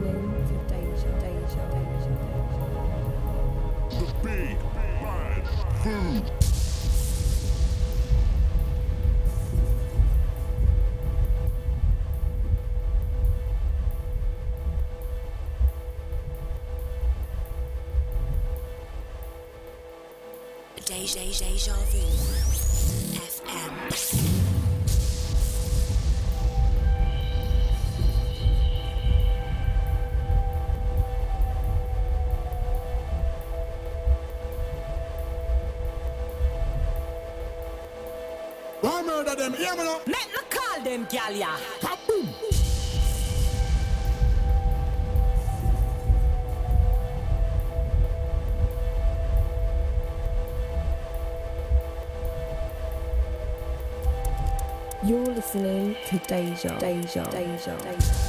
listening to. The big bad food. Deja, Deja Vu. FM. Hear me now? Make me call them, gal, ya. Kaboom! You're listening to Deja, Deja, Deja, Deja.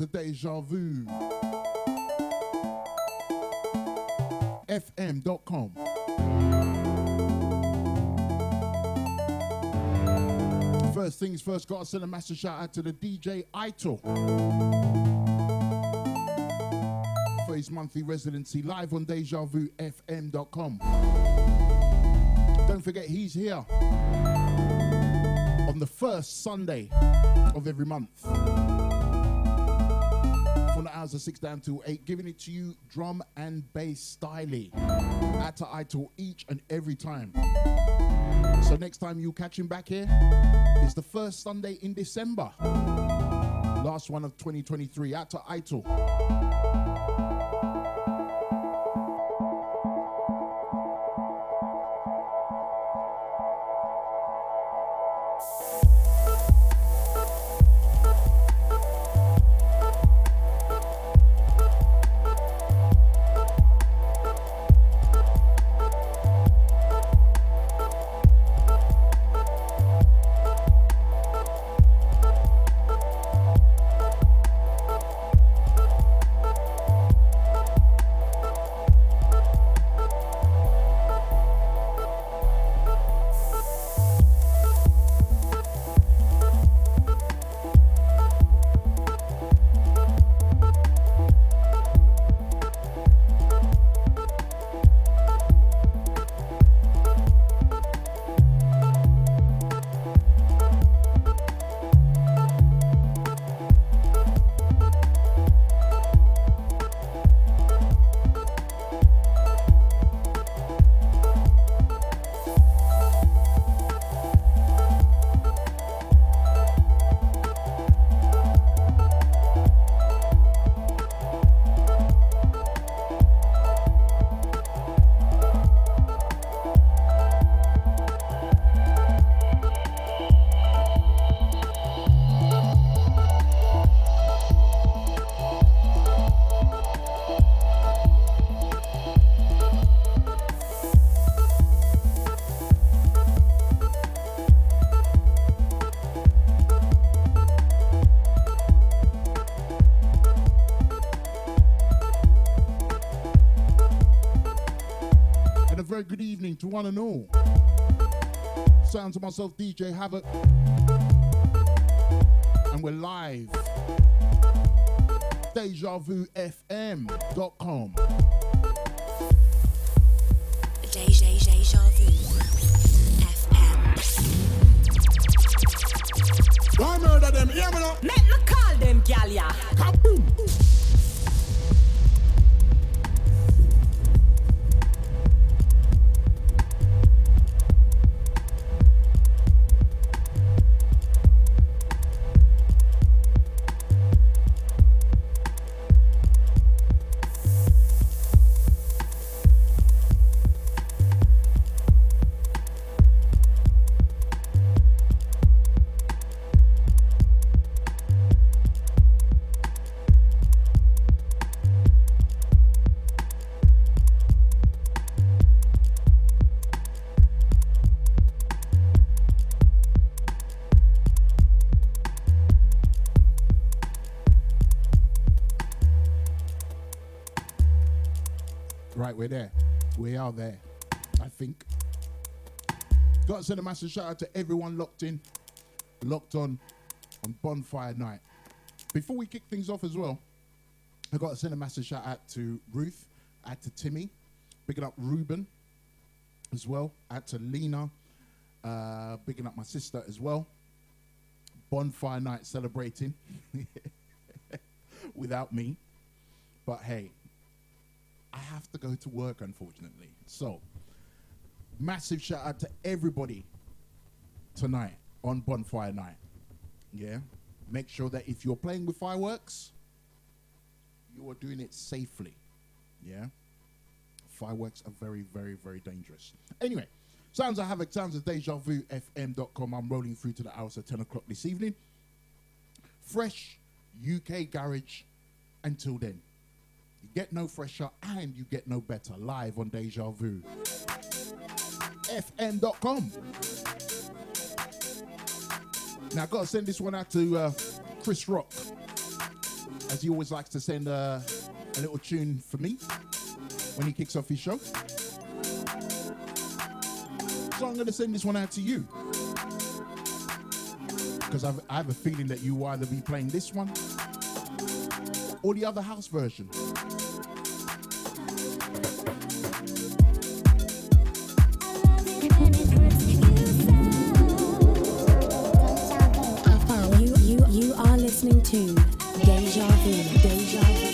Of deja vu. FM.com. First things first, gotta send a massive shout out to the DJ Ito for his monthly residency live on DejaVuFM.com. Don't forget, he's here on the first Sunday of every month from the hours of six down to eight, giving it to you drum and bass styly. at to Idol each and every time. So next time you catch him back here is the first Sunday in December. Last one of 2023. Out to Idol. To one and all. Sounds of myself, DJ Havoc. And we're live. DejaVuFM.com. Deja, deja vu. FM. Why murder them? Hear me now. Make me call them gal ya. Kaboom. We're there. We are there. I think. Got to send a massive shout out to everyone locked in, locked on on Bonfire Night. Before we kick things off as well, I got to send a massive shout out to Ruth, out to Timmy, picking up Ruben as well, out to Lena, uh, picking up my sister as well. Bonfire Night celebrating without me. But hey, I have to go to work, unfortunately. So, massive shout out to everybody tonight on Bonfire Night. Yeah. Make sure that if you're playing with fireworks, you are doing it safely. Yeah. Fireworks are very, very, very dangerous. Anyway, sounds of havoc, sounds of deja vu fm.com. I'm rolling through to the hours at 10 o'clock this evening. Fresh UK garage until then. You get no fresher and you get no better live on Deja Vu. FM.com. Now, I've got to send this one out to uh, Chris Rock, as he always likes to send uh, a little tune for me when he kicks off his show. So I'm going to send this one out to you. Because I have a feeling that you will either be playing this one or the other house version. You, you, you are listening to Deja Vu. Deja Vu.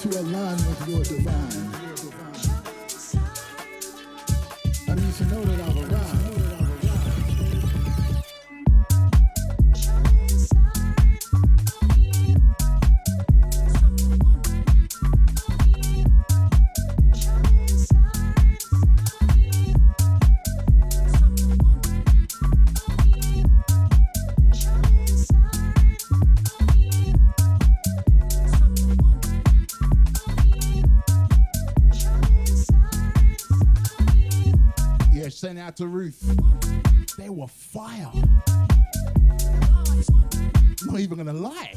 To a with They were fire. Not even gonna lie.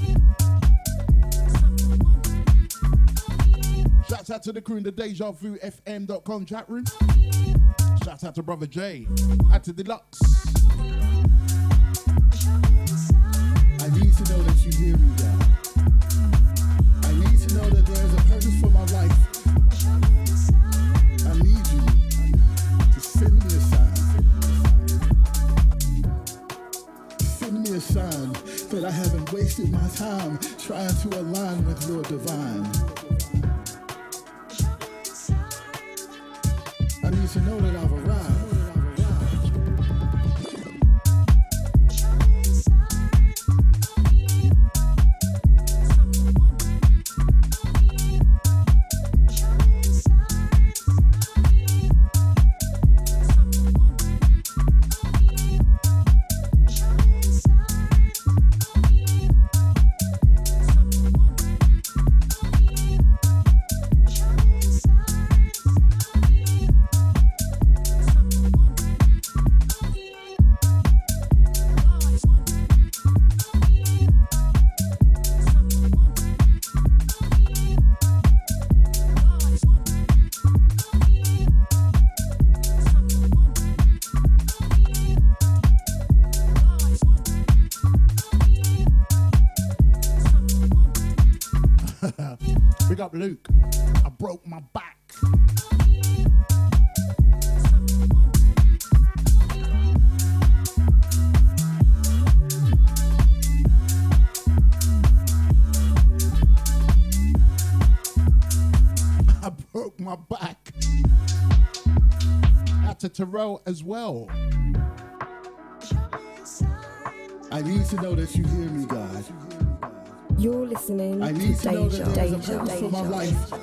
Shouts out to the crew in the Deja Vu FM.com chat room. Shouts out to Brother Jay. Out to Deluxe. I need to know that you hear me. I need to know that there's a purpose for my life. Wasted my time trying to align with your divine. I need to know that Out to Terrell as well. I need to know that you hear me, God. You're listening I need to know that there's a Deja, purpose for my life.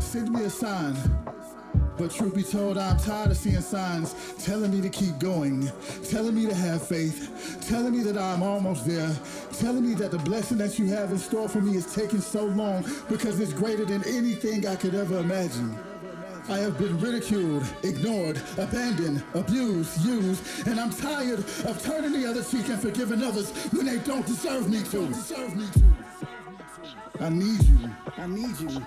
Send me a sign. But truth be told, I'm tired of seeing signs telling me to keep going, telling me to have faith, telling me that I'm almost there, telling me that the blessing that you have in store for me is taking so long because it's greater than anything I could ever imagine. I have been ridiculed, ignored, abandoned, abused, used, and I'm tired of turning the other cheek and forgiving others when they don't deserve me to. Deserve me to. I need you. I need you.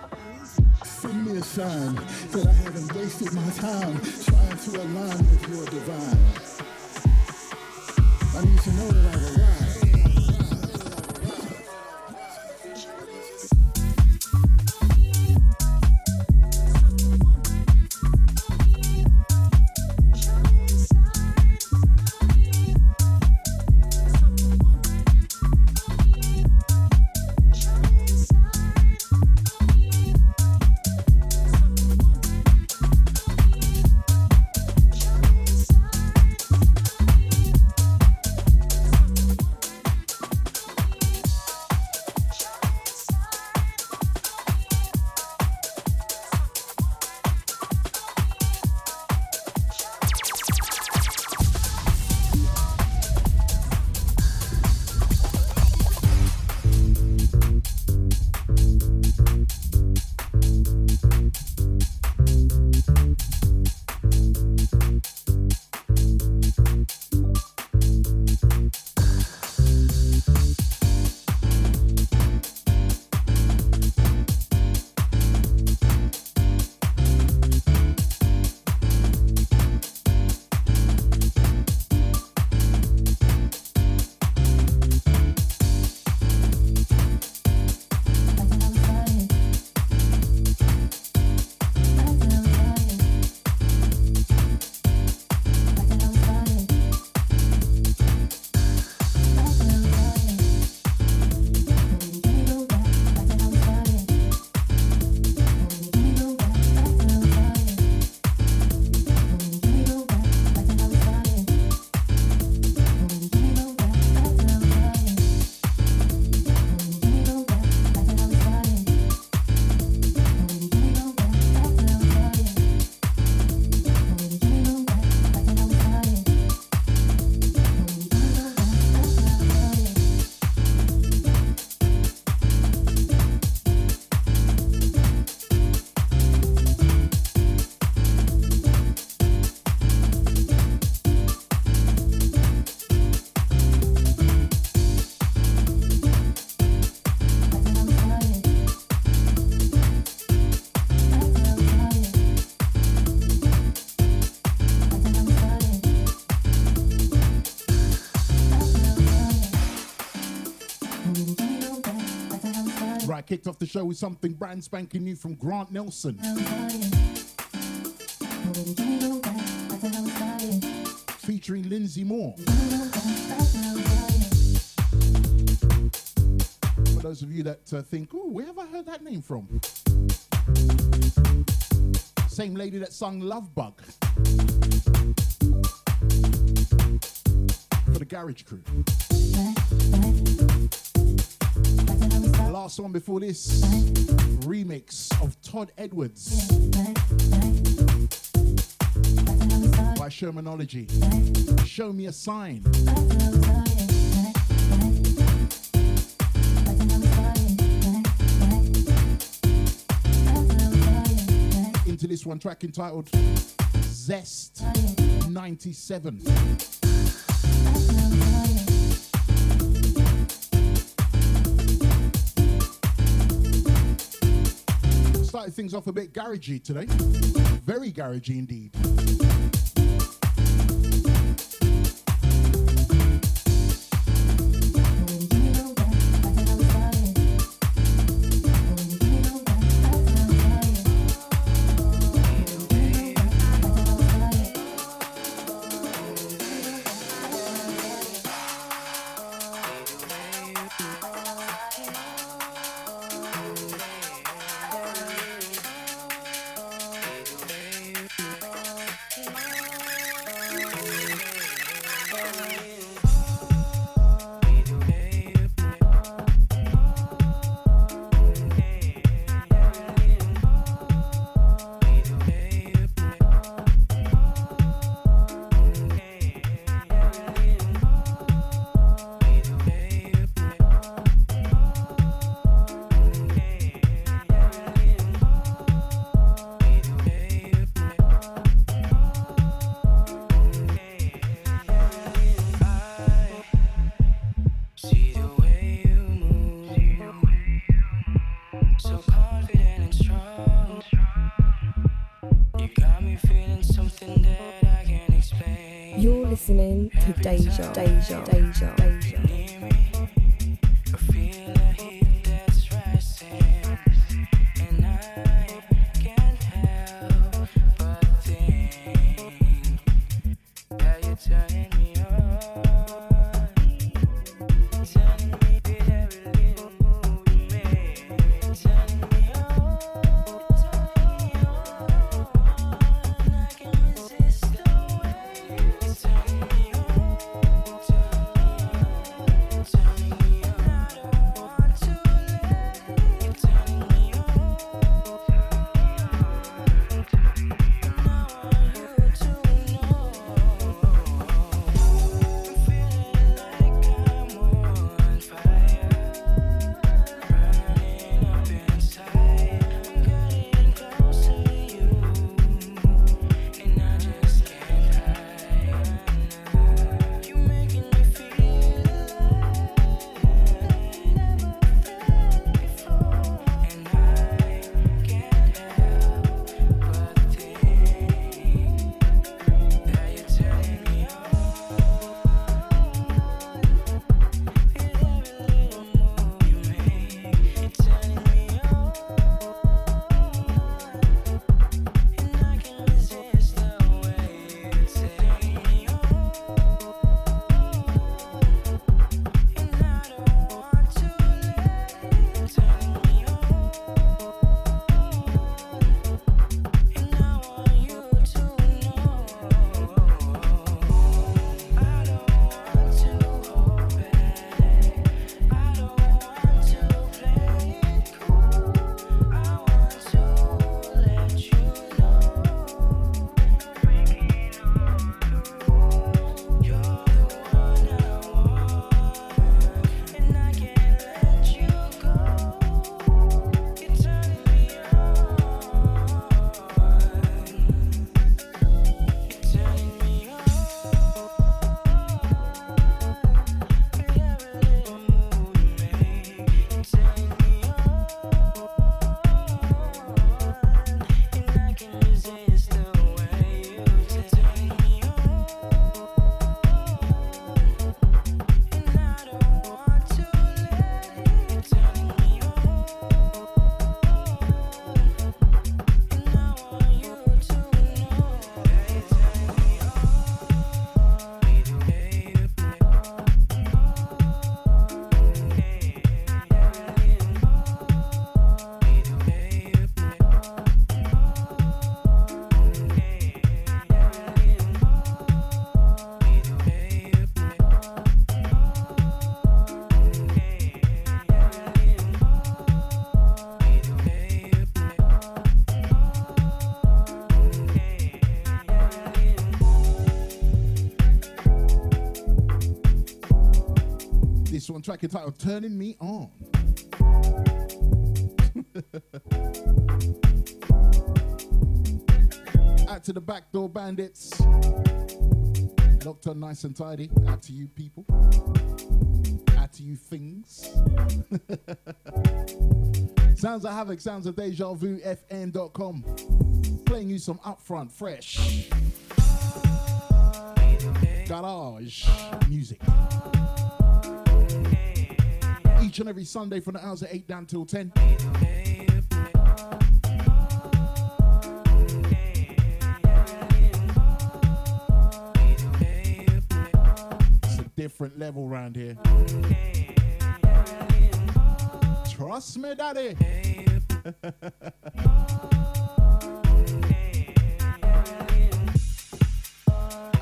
Send me a sign that I haven't wasted my time trying to align with your divine. I need to know that I've arrived. Kicked off the show with something brand spanking new from Grant Nelson. Featuring Lindsay Moore. For those of you that uh, think, ooh, where have I heard that name from? Same lady that sung Love Bug. For the Garage Crew. Last one before this remix of Todd Edwards by Shermanology. Show me a sign. Into this one track entitled Zest 97. Started things off a bit garagey today. Very garagey indeed. Track entitled Turning Me On. Out to the backdoor bandits. Locked on nice and tidy. Out to you people. Out to you things. sounds of Havoc, sounds of Deja Vu, FM.com. Playing you some upfront, fresh. Garage music. Each and every Sunday from the hours of 8 down till 10. It's a different level round here. Trust me, daddy.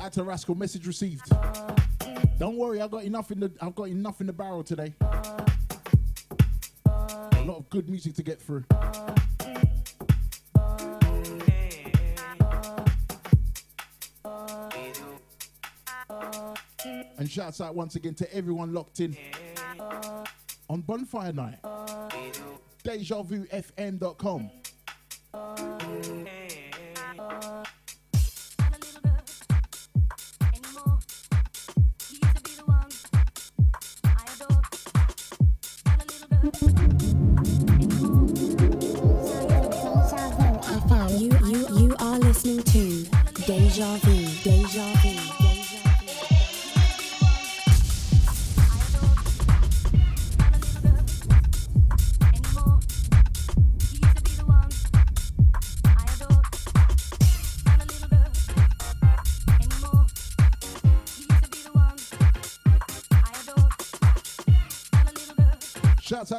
Out to Rascal, message received. Don't worry, I got enough in the I've got enough in the barrel today. Lot of good music to get through. And shouts out once again to everyone locked in on Bonfire Night. DejaVuFM.com.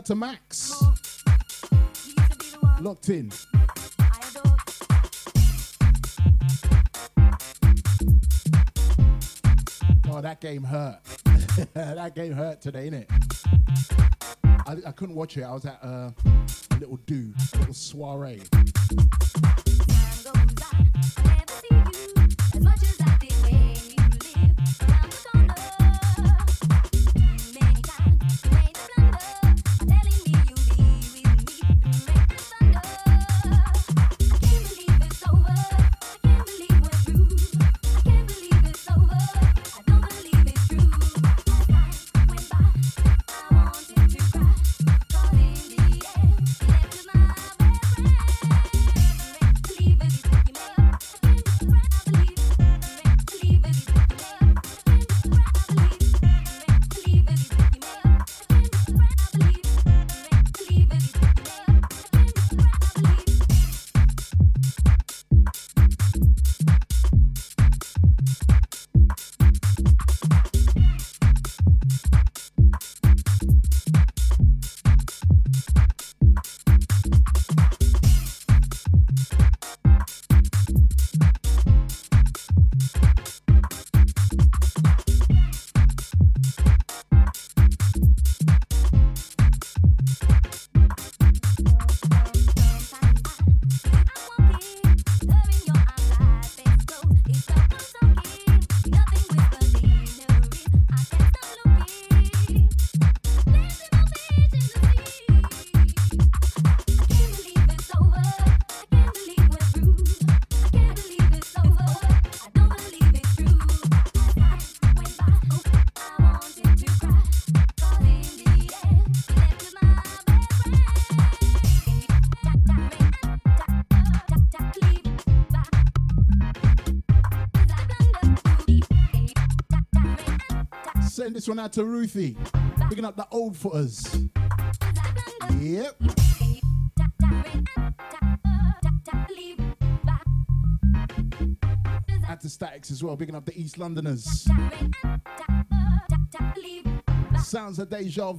out to Max. Locked in. Oh, that game hurt. that game hurt today, innit? I, I couldn't watch it. I was at uh, a little do, a little soiree. One out to Ruthie. Picking up the old footers. Yep. Out to Statix as well, picking up the East Londoners. Sounds of Deja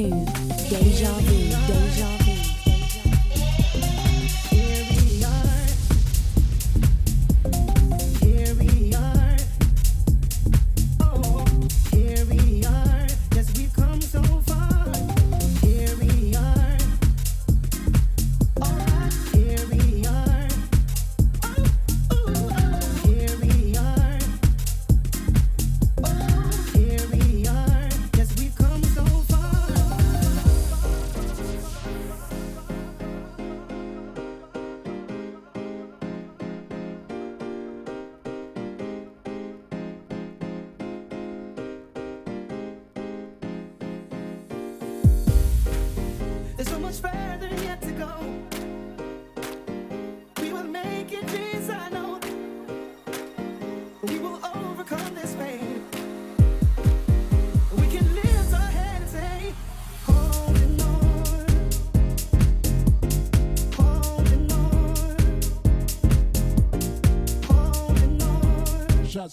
listening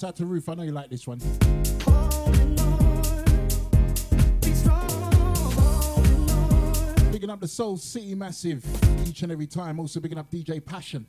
out to Ruth. I know you like this one. Picking up the Soul City Massive each and every time. Also picking up DJ Passion.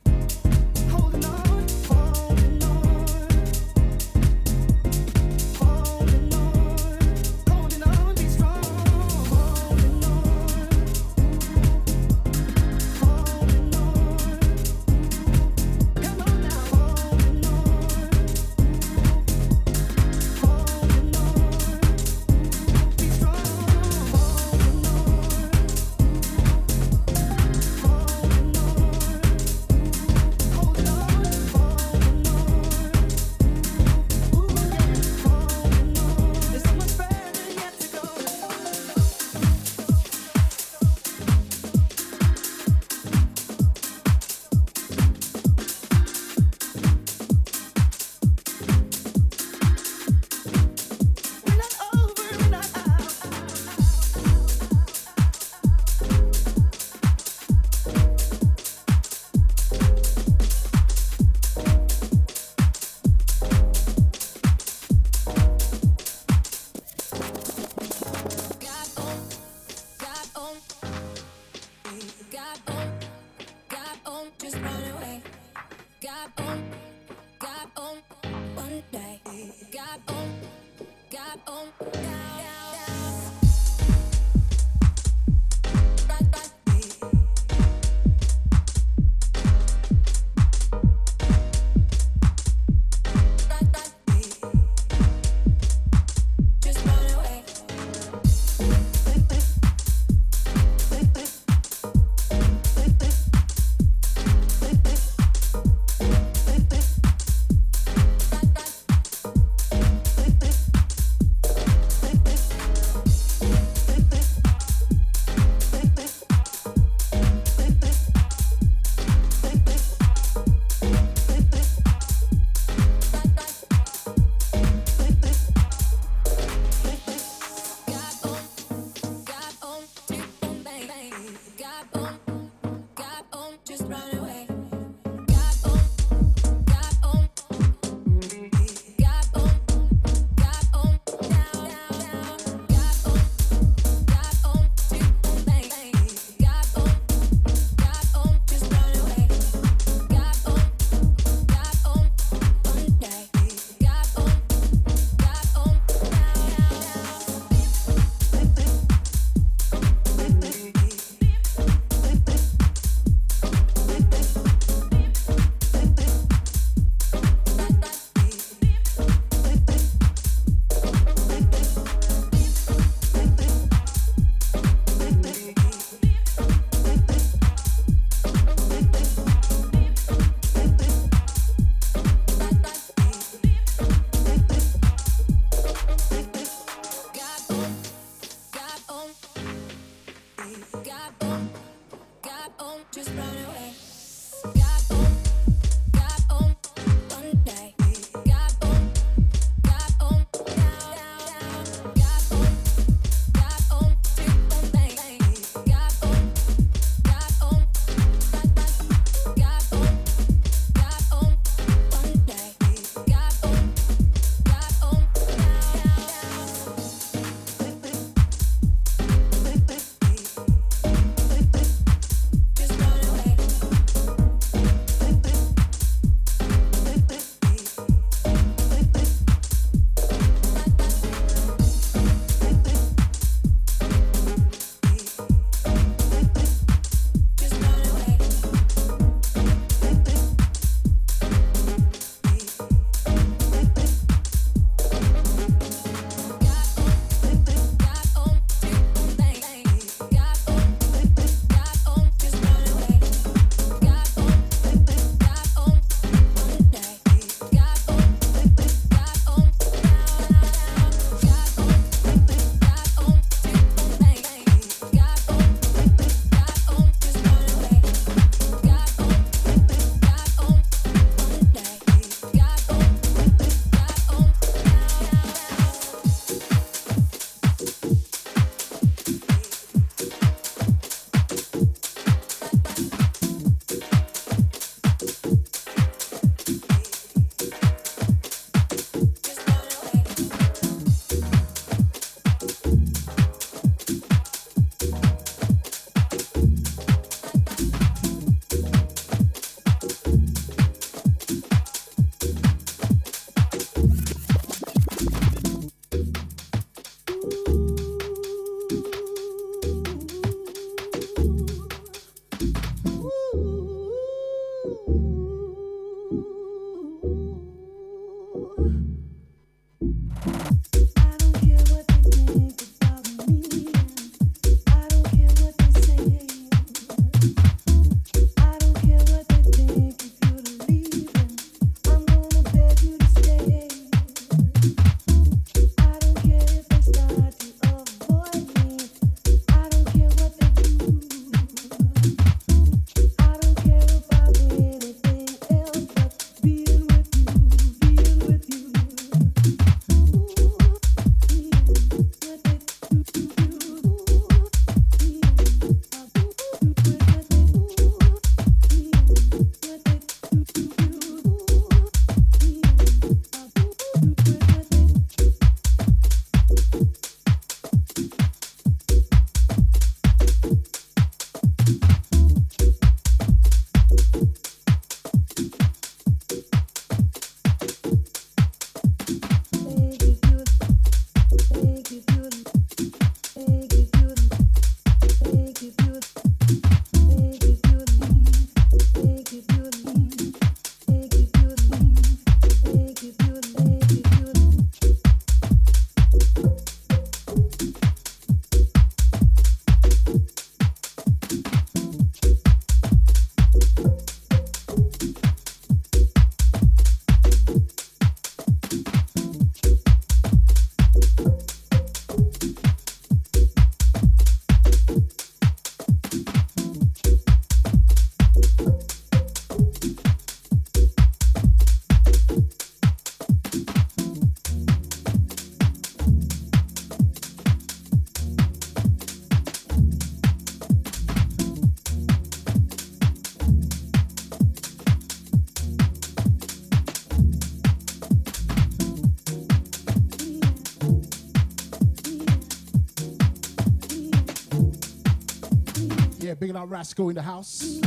Big up Rascal in the house.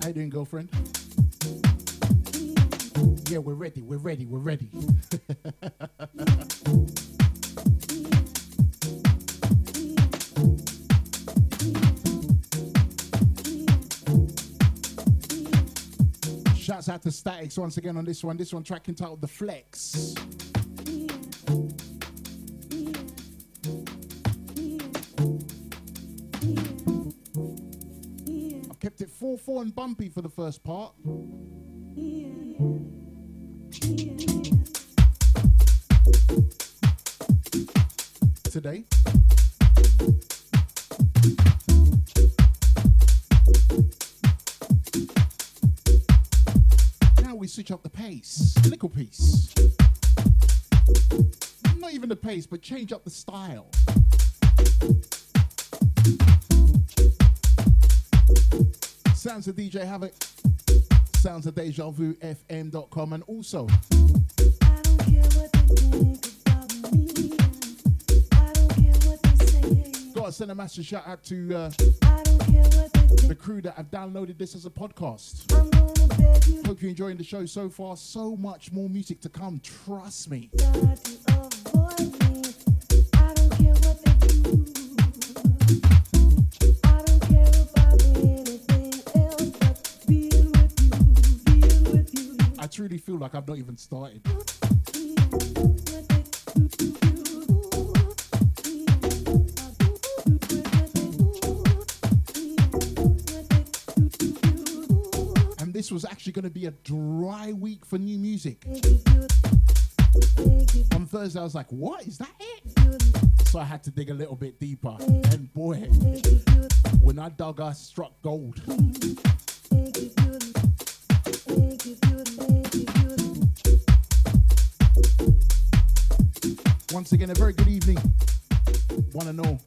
How you doing, girlfriend? Yeah, we're ready. We're ready. We're ready. Shouts out to Statix once again on this one. This one track entitled The Flex. First part. Today. Now we switch up the pace. Little piece. Not even the pace, but change up the style. Sounds of DJ Havoc. Sounds of Deja Vu FM.com and also gotta send a massive shout out to uh, the crew that have downloaded this as a podcast. Hope you're enjoying the show so far. So much more music to come, trust me. Like I've not even started. And this was actually going to be a dry week for new music. On Thursday, I was like, what? Is that it? So I had to dig a little bit deeper. And boy, when I dug, I struck gold. Again, a very good evening. Want to know?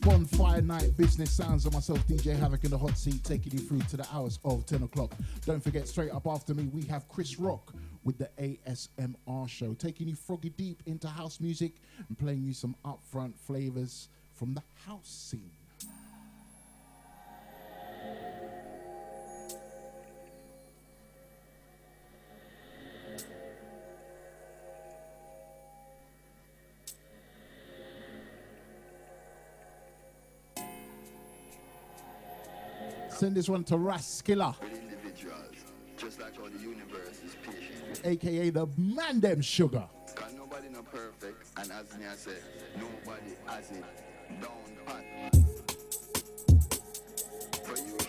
Bonfire night business sounds of myself, DJ Havoc in the hot seat, taking you through to the hours of 10 o'clock. Don't forget, straight up after me, we have Chris Rock with the ASMR show, taking you froggy deep into house music and playing you some upfront flavors from the house scene. Send this one to Raskilla. Like AKA the man them sugar. Can nobody not perfect, and as me I nobody has it down pat. For you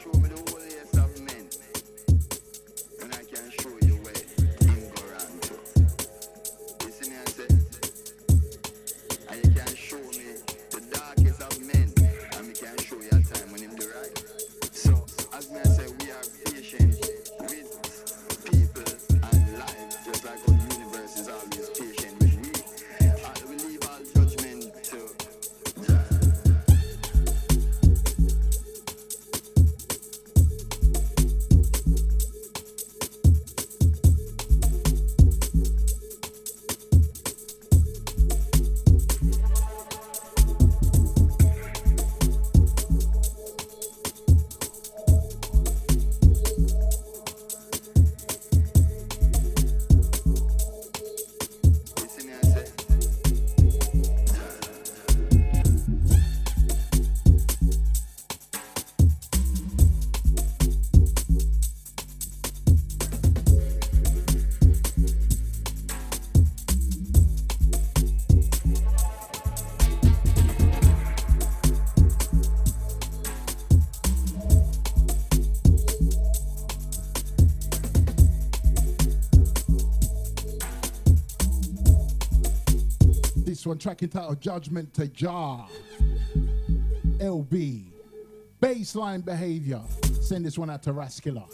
Tracking track entitled Judgment to Jar. LB. Baseline behavior. Send this one out to Rascular.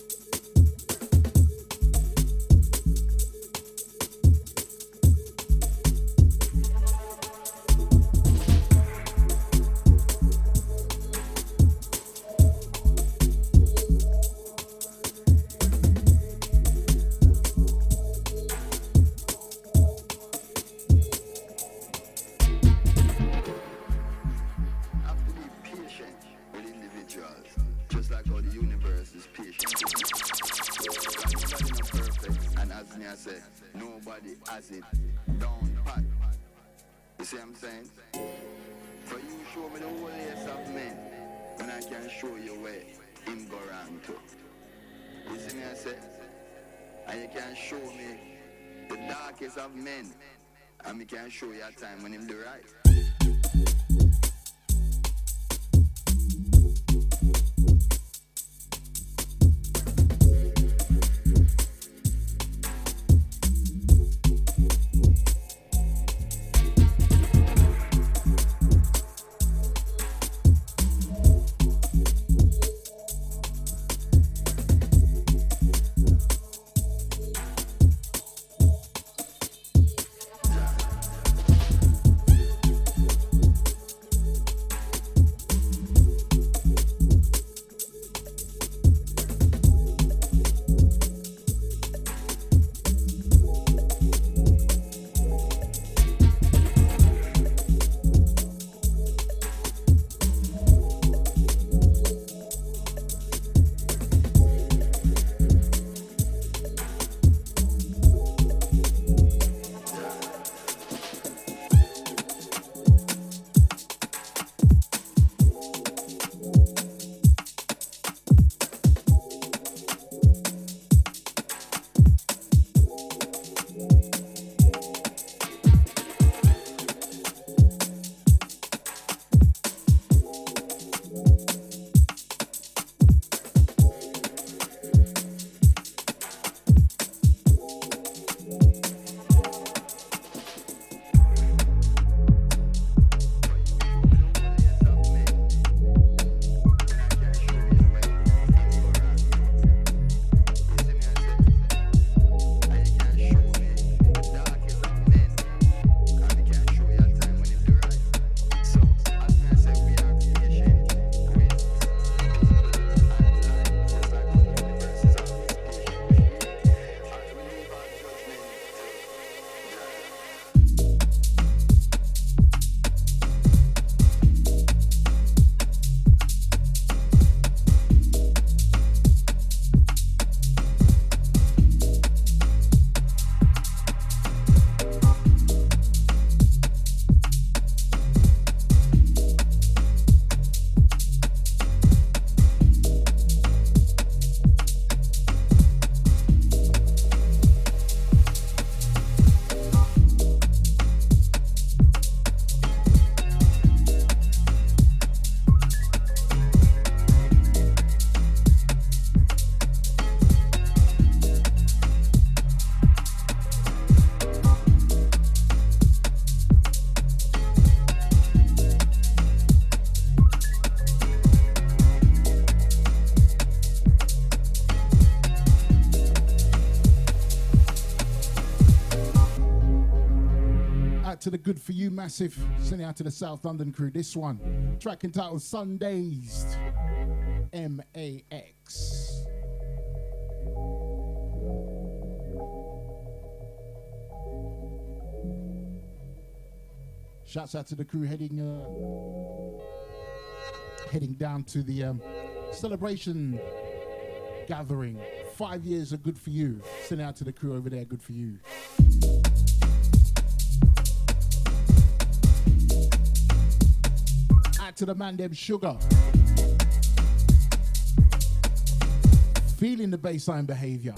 Massive. Sending out to the South London crew. This one, track entitled Sundays. M A X. Shouts out to the crew heading uh, heading down to the um, celebration gathering. Five years of good for you. Send out to the crew over there. Good for you. Out to the man them sugar. Feeling the baseline behavior.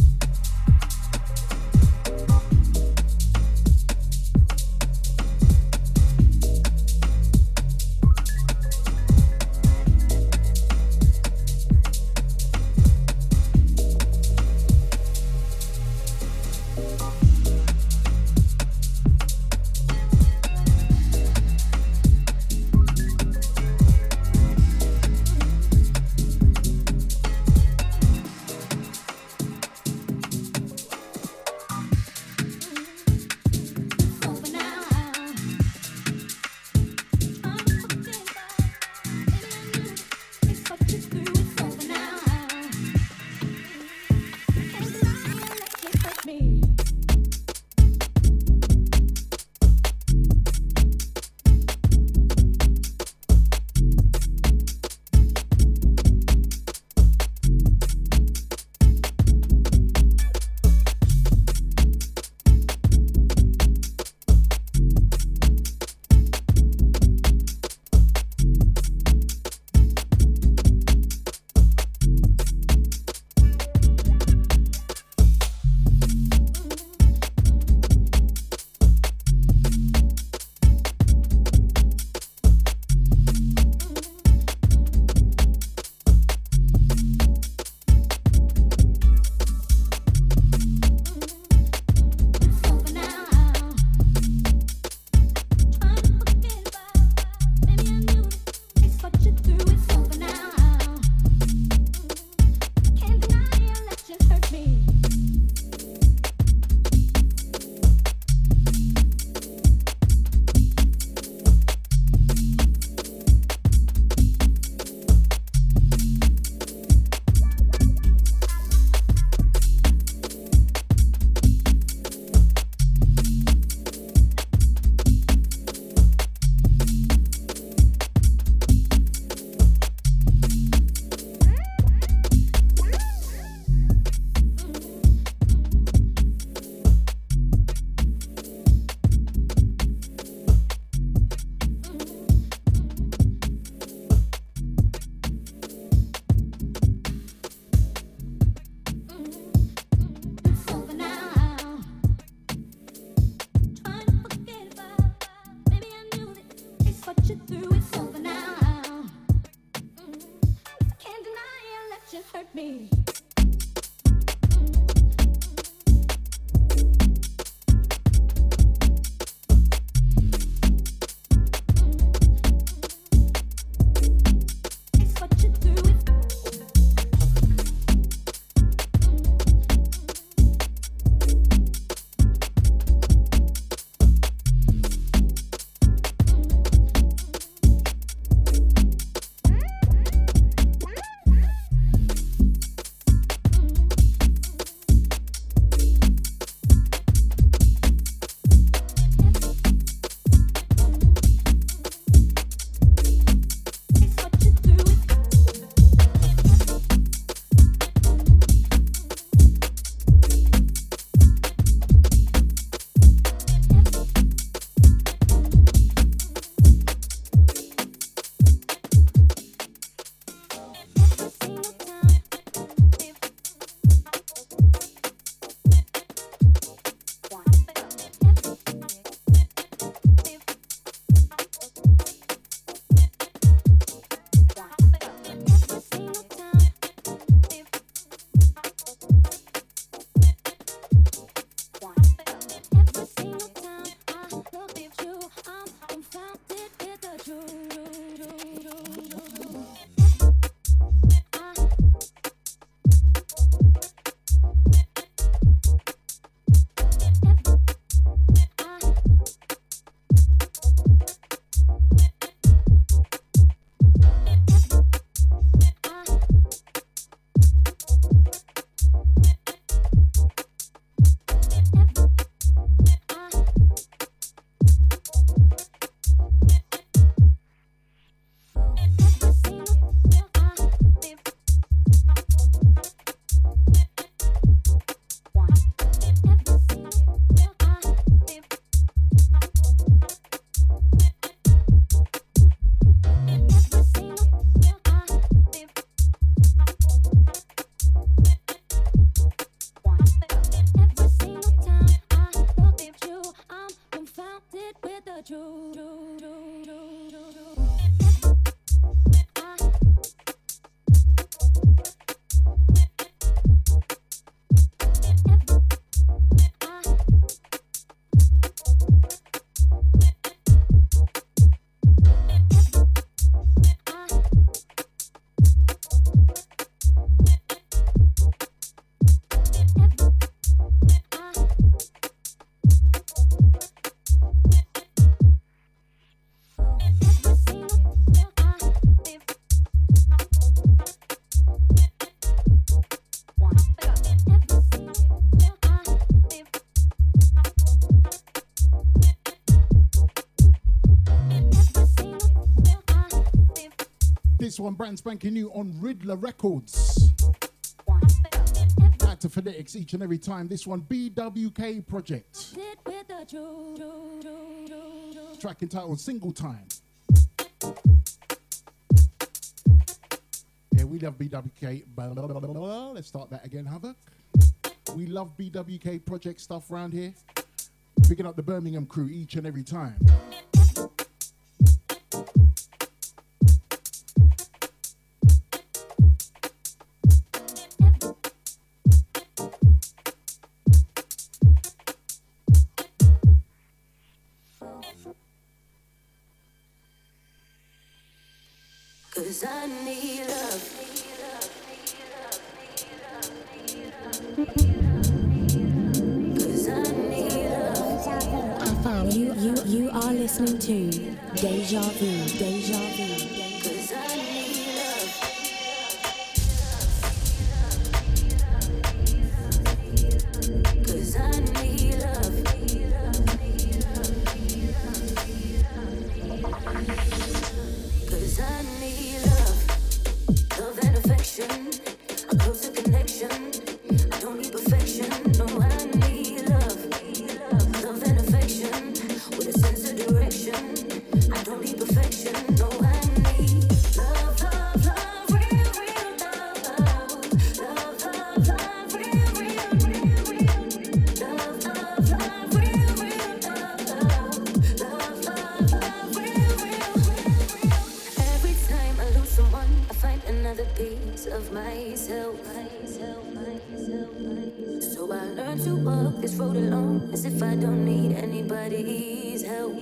This one brand spanking new on Riddler Records. Back to phonetics each and every time. This one, BWK Project. Track entitled Single Time. Yeah, we love BWK. Let's start that again, Havoc. We love BWK Project stuff around here. Picking up the Birmingham crew each and every time. Need anybody's help.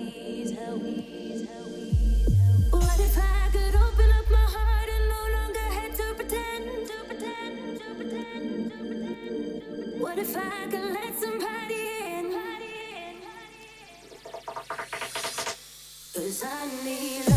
What if I could open up my heart and no longer had to pretend? To pretend, to pretend, to pretend. What if I could let somebody in? Cause I need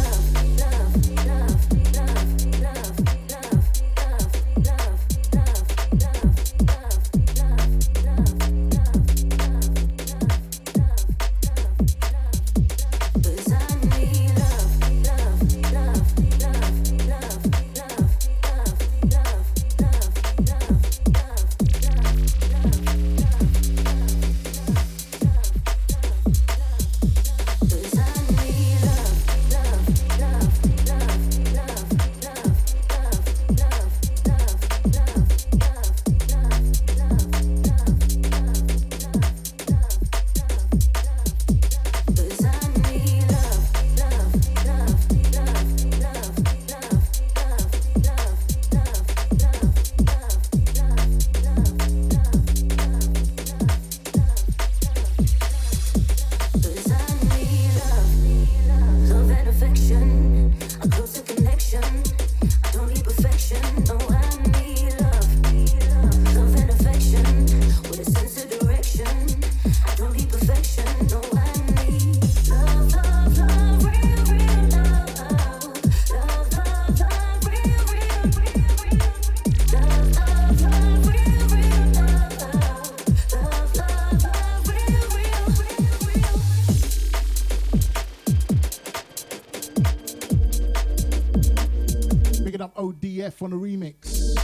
on a remix.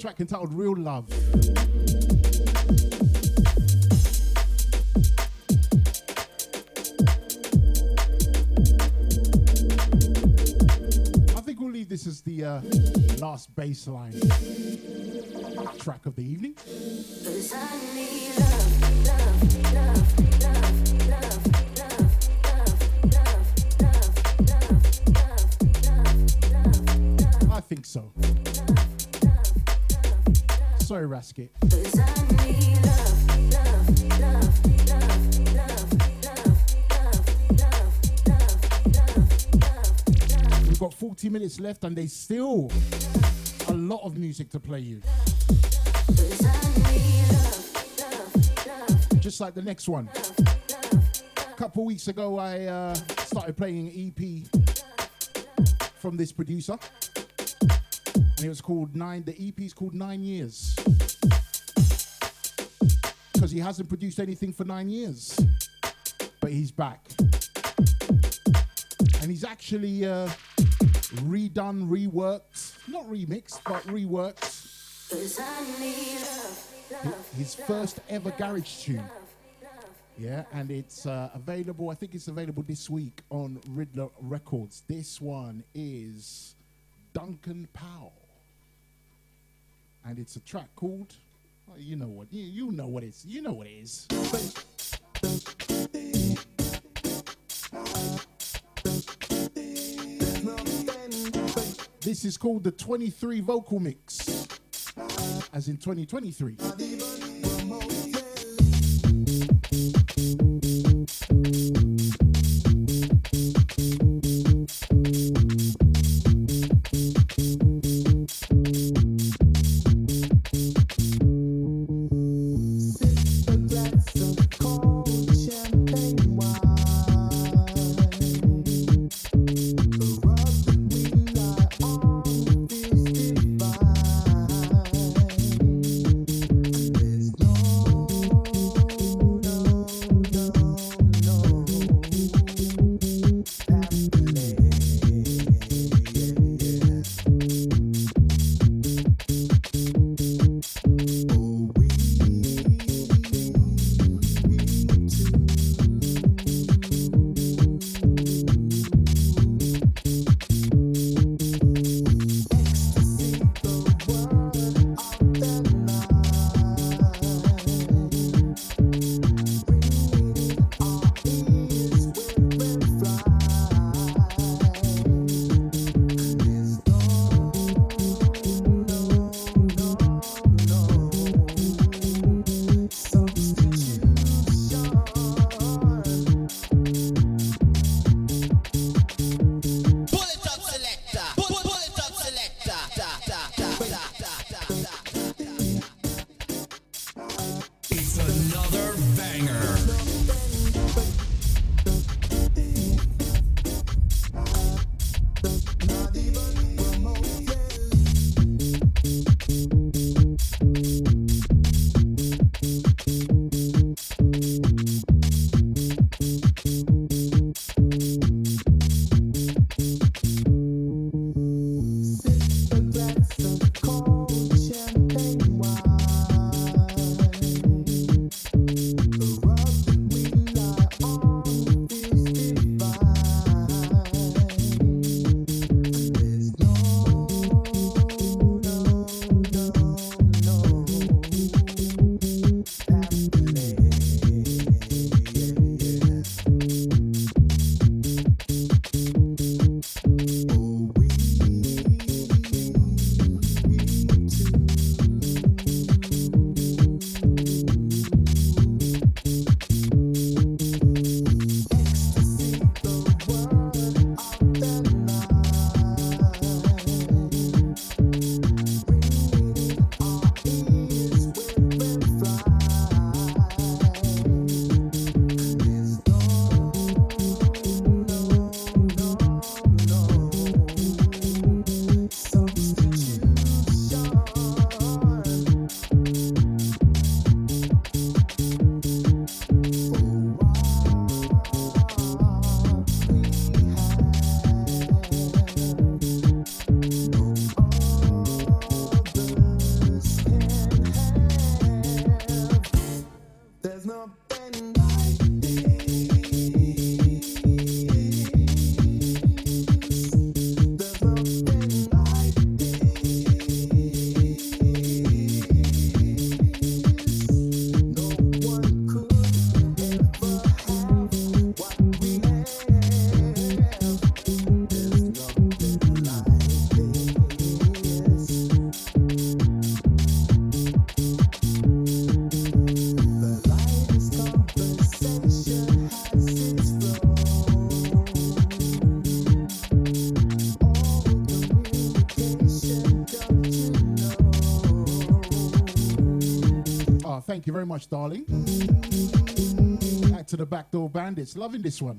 Track entitled Real Love. I think we'll leave this as the uh, last baseline track of the evening. Love, We've got 40 minutes left and there's still a lot of music to play you. Just like the next one. A couple weeks ago, I uh, started playing an EP from this producer. And it was called Nine, the EP is called Nine Years. He hasn't produced anything for nine years. But he's back. and he's actually uh, redone, reworked, not remixed, but reworked hi- his first ever garage tune. Yeah, and it's uh, available. I think it's available this week on Riddler Records. This one is Duncan Powell, and it's a track called. Oh, you know what? You, you know what it's. You know what it is. This is called the 23 vocal mix, as in 2023. Thank you very much, darling. Back to the Backdoor Bandits. Loving this one.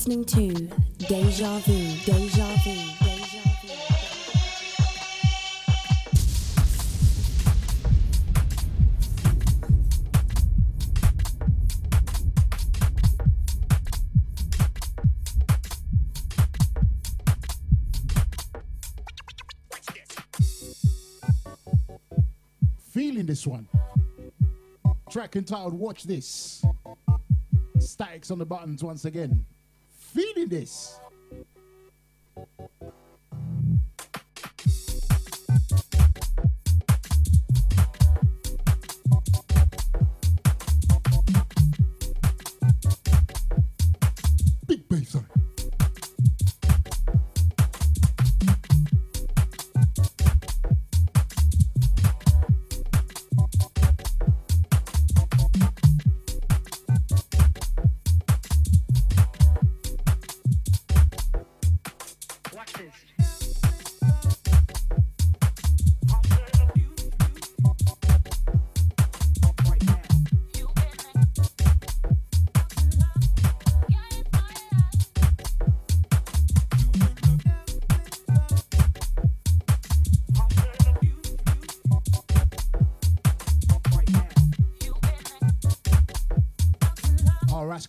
Listening to Deja Vu. Deja Vu. Feeling this one. Track entitled Watch This. Statix on the buttons once again feeding this.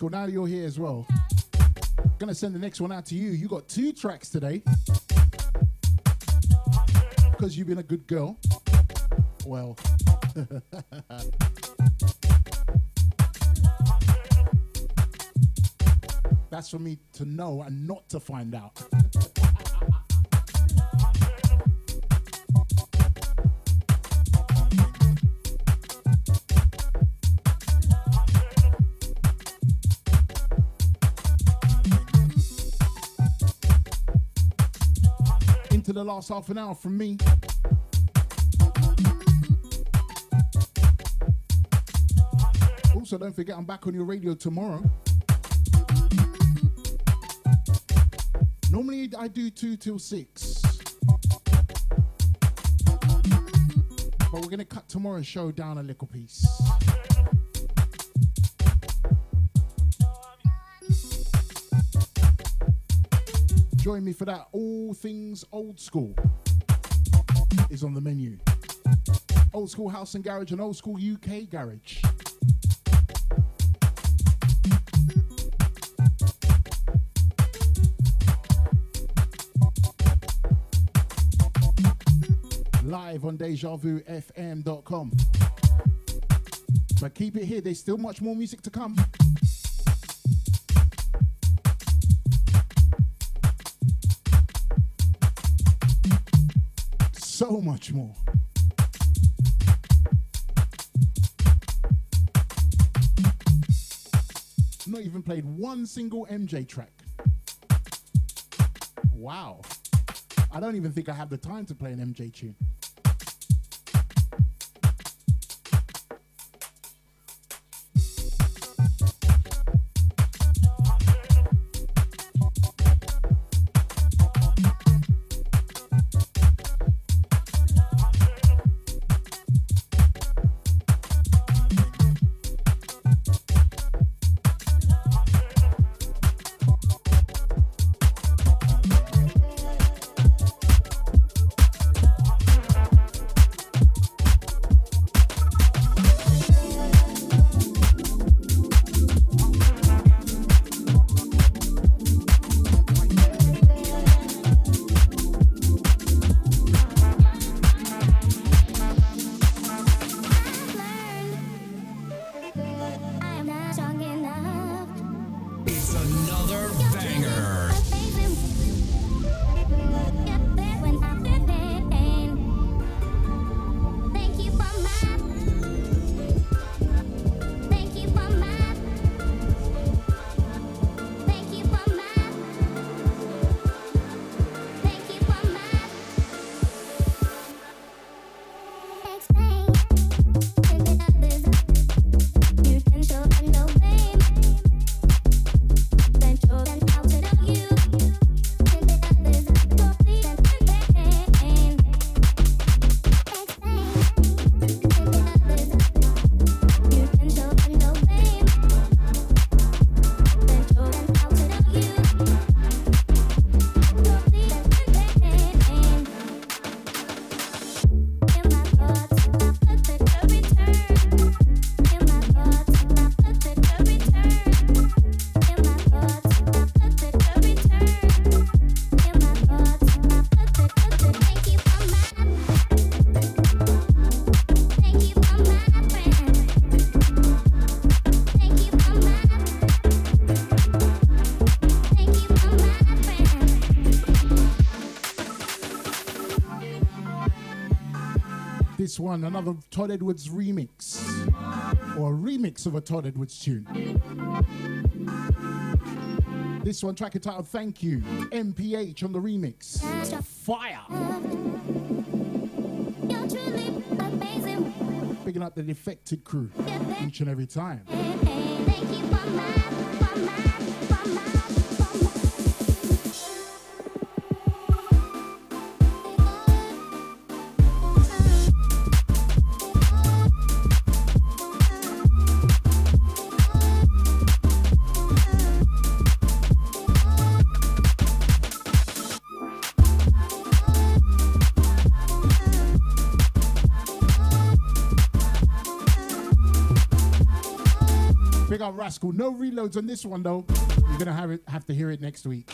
Rascal, now you're here as well. Gonna send the next one out to you. You got two tracks today. Because you've been a good girl. Well. That's for me to know and not to find out. The last half an hour from me. Also, don't forget I'm back on your radio tomorrow. Normally I do two till six. But we're gonna cut tomorrow's show down a little piece. Join me for that. All things old school is on the menu. Old school house and garage and old school UK garage. Live on DejaVuFM.com. But keep it here, there's still much more music to come. much more. Not even played one single MJ track. Wow. I don't even think I have the time to play an MJ tune. this one, another Todd Edwards remix, or a remix of a Todd Edwards tune. This one, track entitled Thank You, MPH on the remix. Fire! Picking up the defected crew each and every time. Hey, hey, Rascal. No reloads on this one though. You're gonna have it have to hear it next week.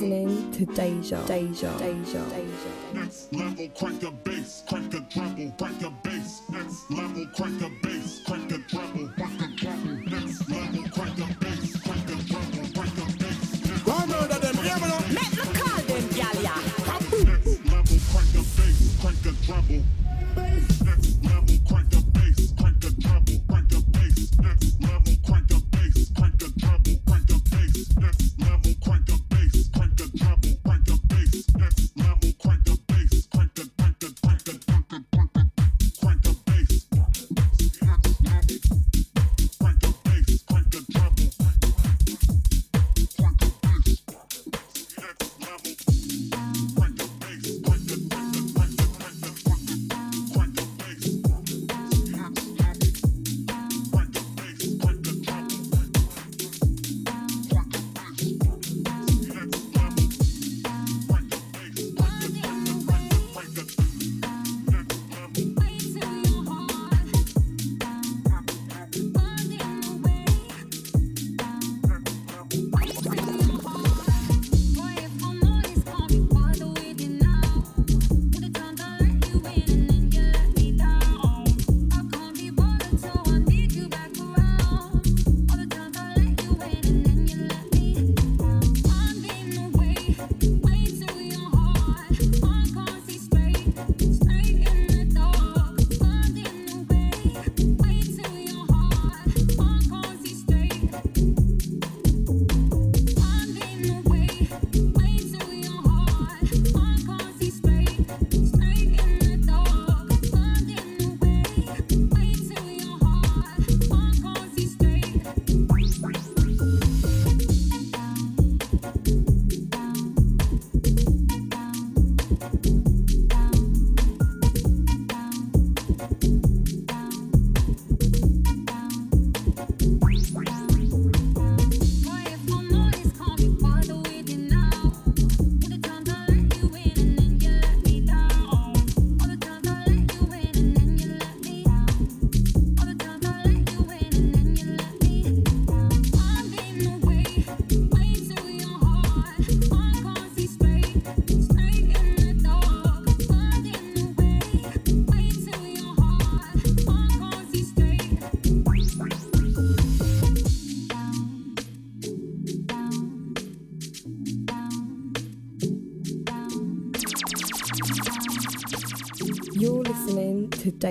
listening to Deja. Deja. Deja. Deja. Next level, crank the bass, crank the treble, crank the bass. Next level, crank the bass.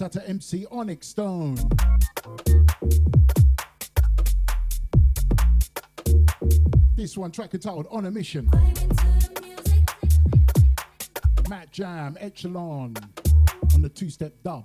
Shouts out to MC Onyx Stone. This one track entitled On a Mission. Matt Jam, Echelon on the two step dub.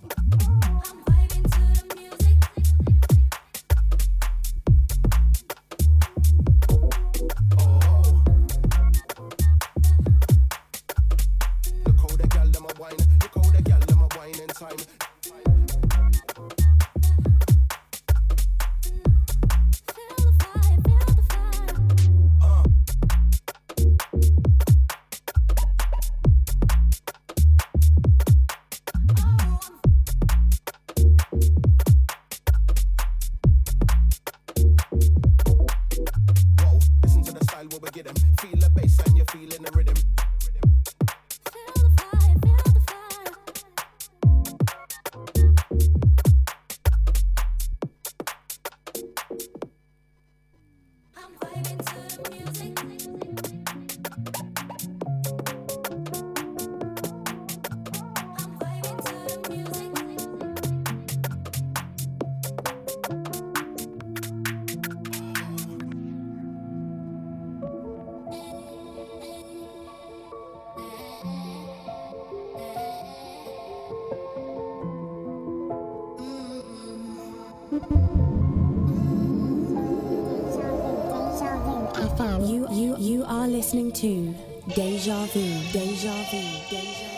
Listening to Deja Vu. Deja Vu. Deja The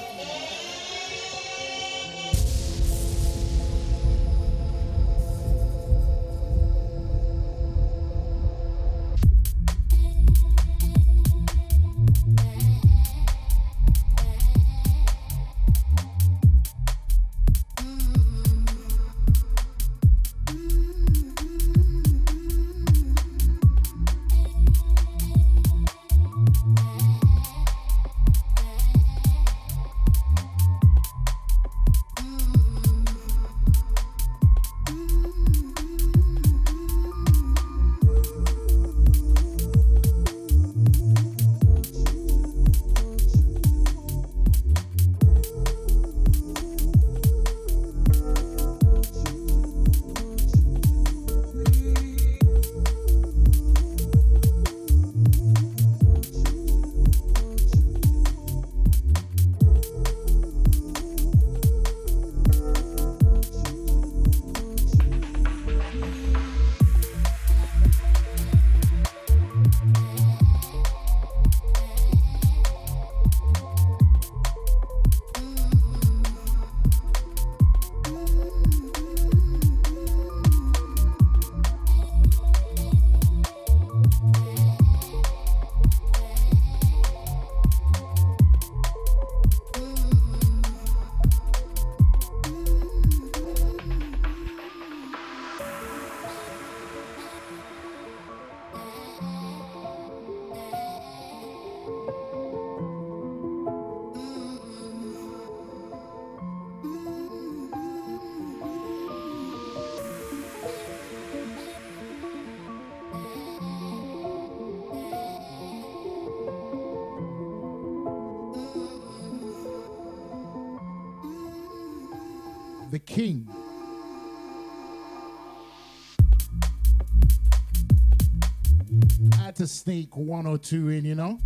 sneak one or two in, you know.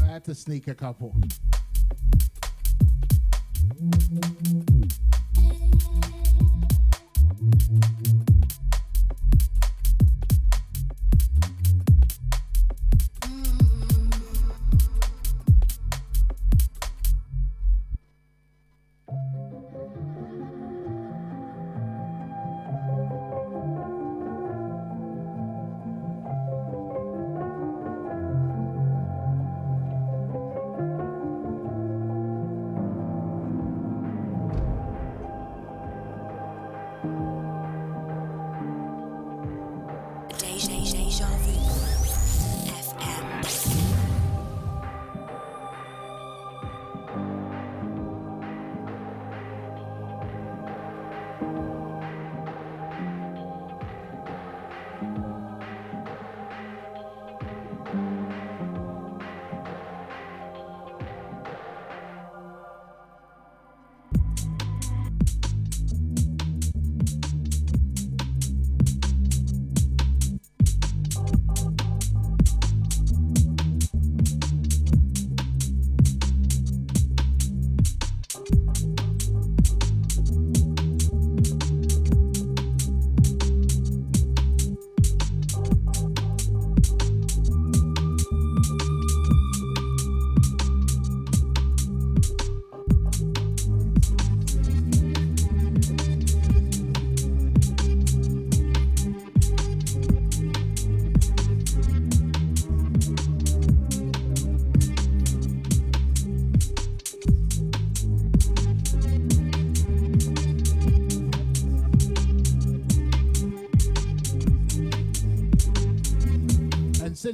I had to sneak a couple.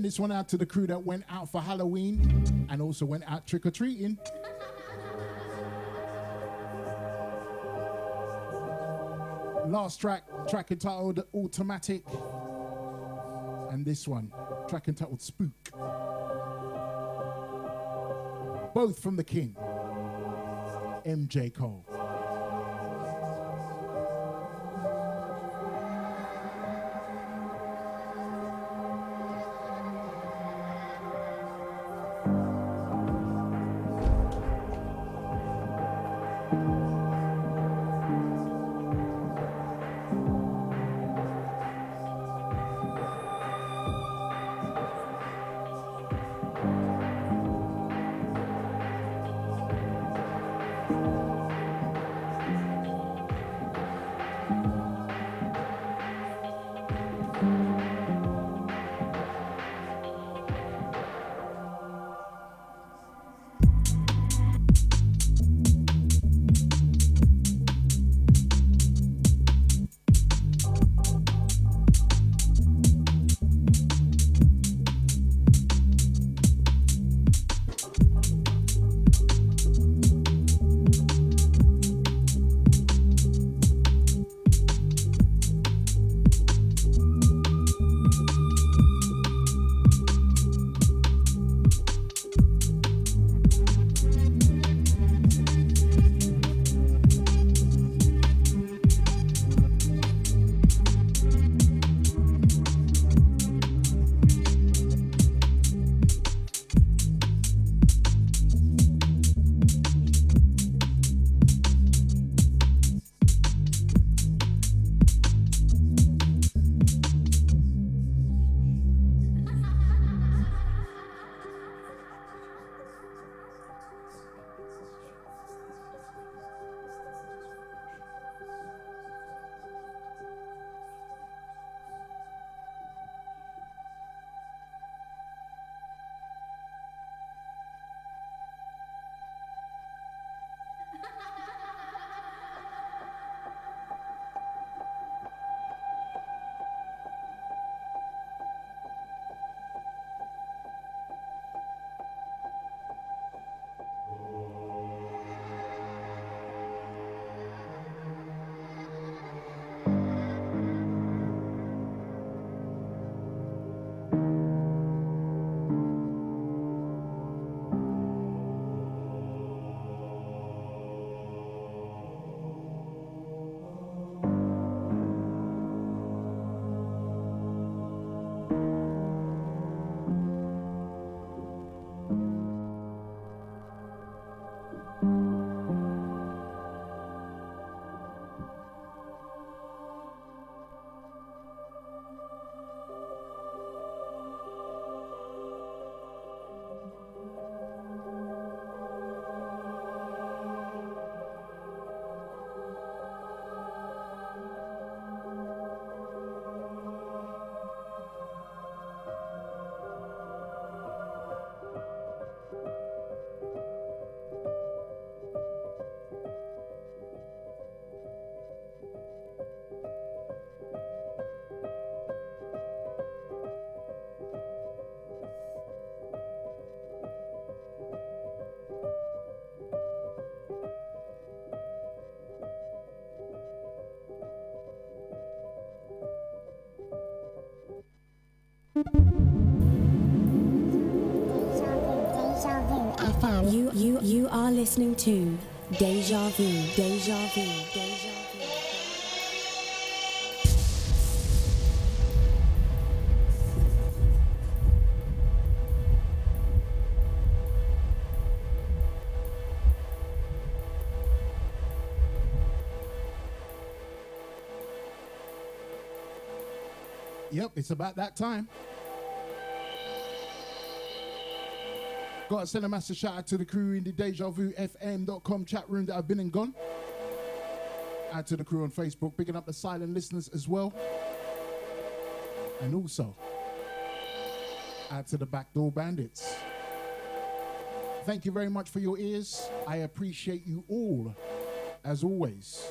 Send this one out to the crew that went out for Halloween and also went out trick or treating. Last track, track entitled Automatic. And this one, track entitled Spook. Both from the King, MJ Cole. You you you are listening to Deja Vu. Deja Vu. Deja Vu. Yep, it's about that time. Got to send a massive shout out to the crew in the Deja Vu FM.com chat room that I've been and gone. Add to the crew on Facebook, picking up the silent listeners as well. And also, add to the backdoor bandits. Thank you very much for your ears. I appreciate you all, as always.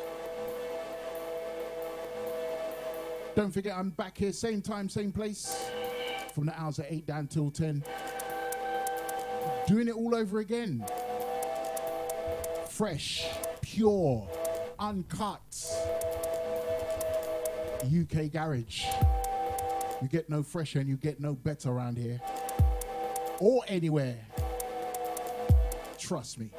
Don't forget, I'm back here, same time, same place, from the hours of 8 down till 10. Doing it all over again. Fresh, pure, uncut. UK Garage. You get no fresher and you get no better around here. Or anywhere. Trust me.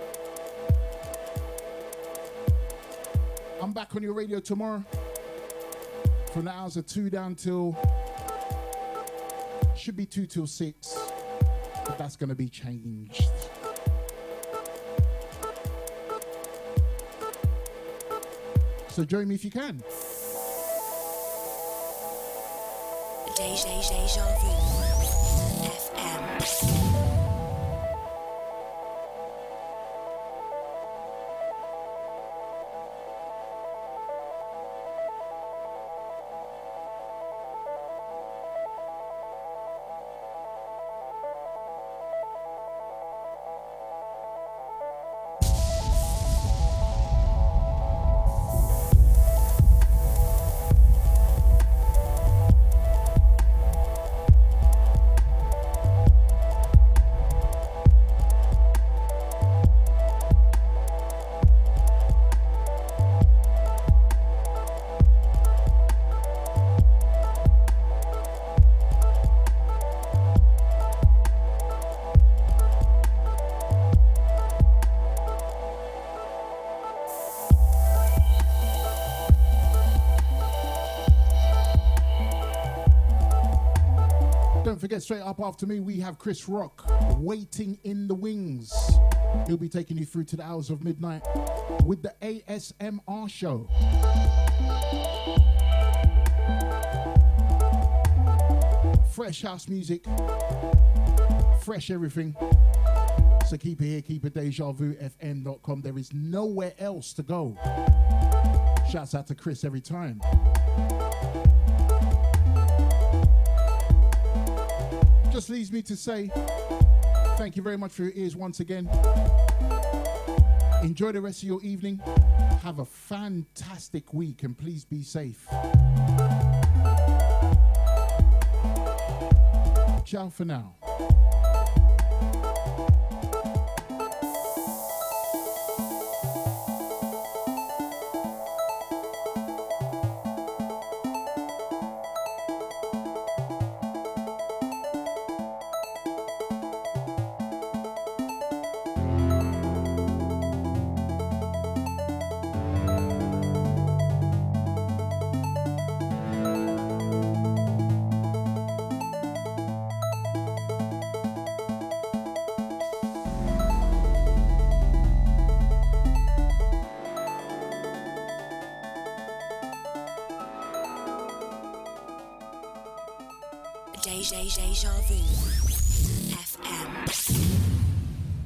I'm back on your radio tomorrow. From the hours of 2 down till. Should be 2 till 6. But that's going to be changed. So join me if you can. Deja, deja vu. Forget, straight up after me, we have Chris Rock waiting in the wings. He'll be taking you through to the hours of midnight with the ASMR show. Fresh house music, fresh everything. So keep it here, keep it DejaVuFM.com. There is nowhere else to go. Shouts out to Chris every time. Just leaves me to say thank you very much for your ears once again. Enjoy the rest of your evening. Have a fantastic week and please be safe. Ciao for now.